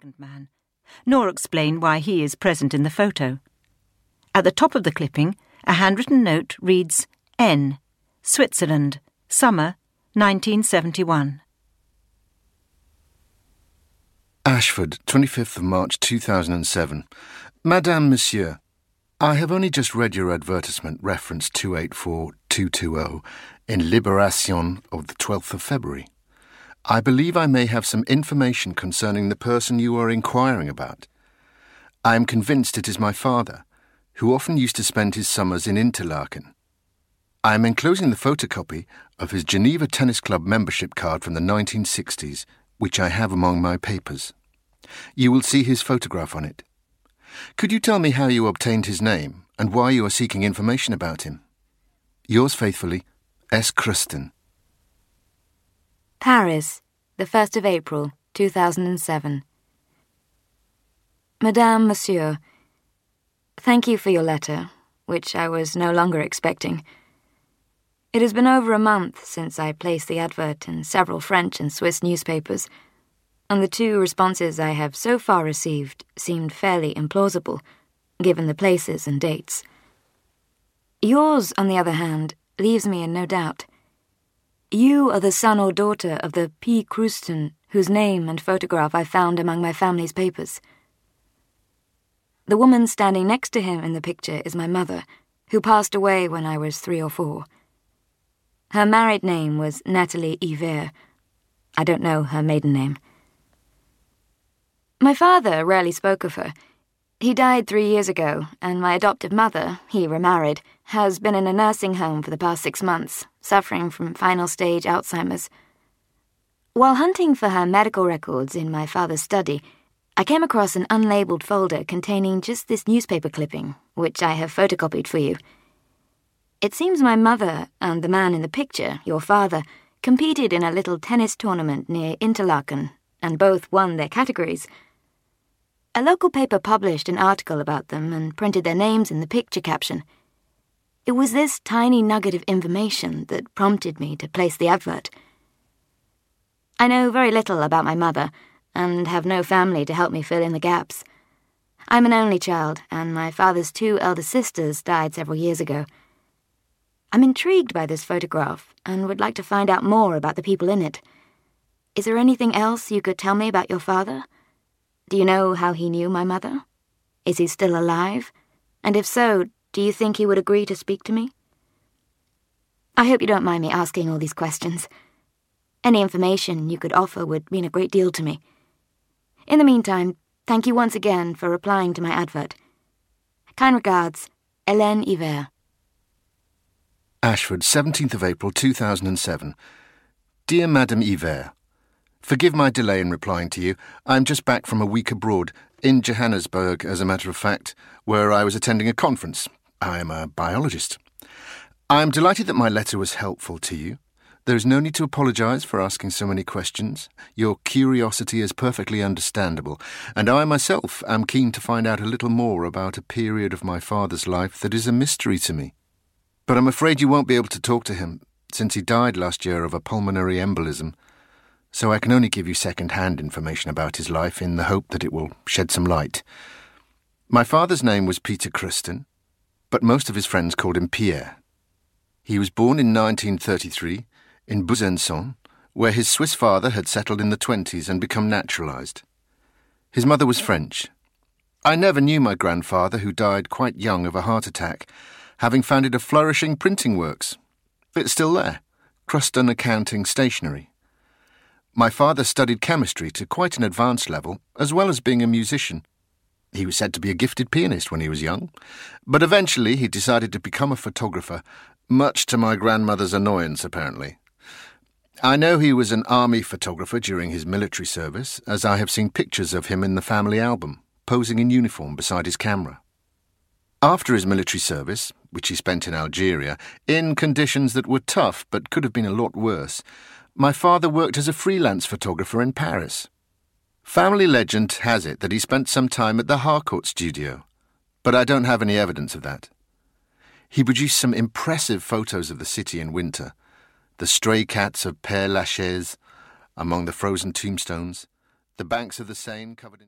second man, nor explain why he is present in the photo. At the top of the clipping, a handwritten note reads N, Switzerland, summer 1971. Ashford, 25th of March 2007. Madame, Monsieur, I have only just read your advertisement reference 284220 in Liberation of the 12th of February. I believe I may have some information concerning the person you are inquiring about. I am convinced it is my father, who often used to spend his summers in Interlaken. I am enclosing the photocopy of his Geneva Tennis Club membership card from the 1960s, which I have among my papers. You will see his photograph on it. Could you tell me how you obtained his name and why you are seeking information about him? Yours faithfully, S. Crüsten. Paris, the 1st of April, 2007. Madame, Monsieur, thank you for your letter, which I was no longer expecting. It has been over a month since I placed the advert in several French and Swiss newspapers and the two responses I have so far received seemed fairly implausible, given the places and dates. Yours, on the other hand, leaves me in no doubt. You are the son or daughter of the P. Crüsten, whose name and photograph I found among my family's papers. The woman standing next to him in the picture is my mother, who passed away when I was three or four. Her married name was Natalie Hivert. I don't know her maiden name. My father rarely spoke of her. He died three years ago, and my adoptive mother, he remarried, has been in a nursing home for the past six months, suffering from final stage Alzheimer's. While hunting for her medical records in my father's study, I came across an unlabeled folder containing just this newspaper clipping, which I have photocopied for you. It seems my mother and the man in the picture, your father, competed in a little tennis tournament near Interlaken, and both won their categories. A local paper published an article about them and printed their names in the picture caption. It was this tiny nugget of information that prompted me to place the advert. I know very little about my mother and have no family to help me fill in the gaps. I'm an only child, and my father's two elder sisters died several years ago. I'm intrigued by this photograph and would like to find out more about the people in it. Is there anything else you could tell me about your father? Do you know how he knew my mother? Is he still alive? And if so, do you think he would agree to speak to me? I hope you don't mind me asking all these questions. Any information you could offer would mean a great deal to me. In the meantime, thank you once again for replying to my advert. Kind regards, Hélène Hivert. Ashford, 17th of April 2007. Dear Madame Hivert, Forgive my delay in replying to you. I'm just back from a week abroad, in Johannesburg, as a matter of fact, where I was attending a conference. I am a biologist. I am delighted that my letter was helpful to you. There is no need to apologize for asking so many questions. Your curiosity is perfectly understandable, and I myself am keen to find out a little more about a period of my father's life that is a mystery to me. But I'm afraid you won't be able to talk to him, since he died last year of a pulmonary embolism so I can only give you second hand information about his life in the hope that it will shed some light. My father's name was Peter Crüsten, but most of his friends called him Pierre. He was born in 1933 in Besançon, where his Swiss father had settled in the 20s and become naturalized. His mother was French. I never knew my grandfather, who died quite young of a heart attack, having founded a flourishing printing works. It's still there, Crüsten Accounting Stationery. My father studied chemistry to quite an advanced level, as well as being a musician. He was said to be a gifted pianist when he was young, but eventually he decided to become a photographer, much to my grandmother's annoyance, apparently. I know he was an army photographer during his military service, as I have seen pictures of him in the family album, posing in uniform beside his camera. After his military service, which he spent in Algeria, in conditions that were tough but could have been a lot worse, my father worked as a freelance photographer in Paris. Family legend has it that he spent some time at the Harcourt studio, but I don't have any evidence of that. He produced some impressive photos of the city in winter the stray cats of Père Lachaise among the frozen tombstones, the banks of the Seine covered in.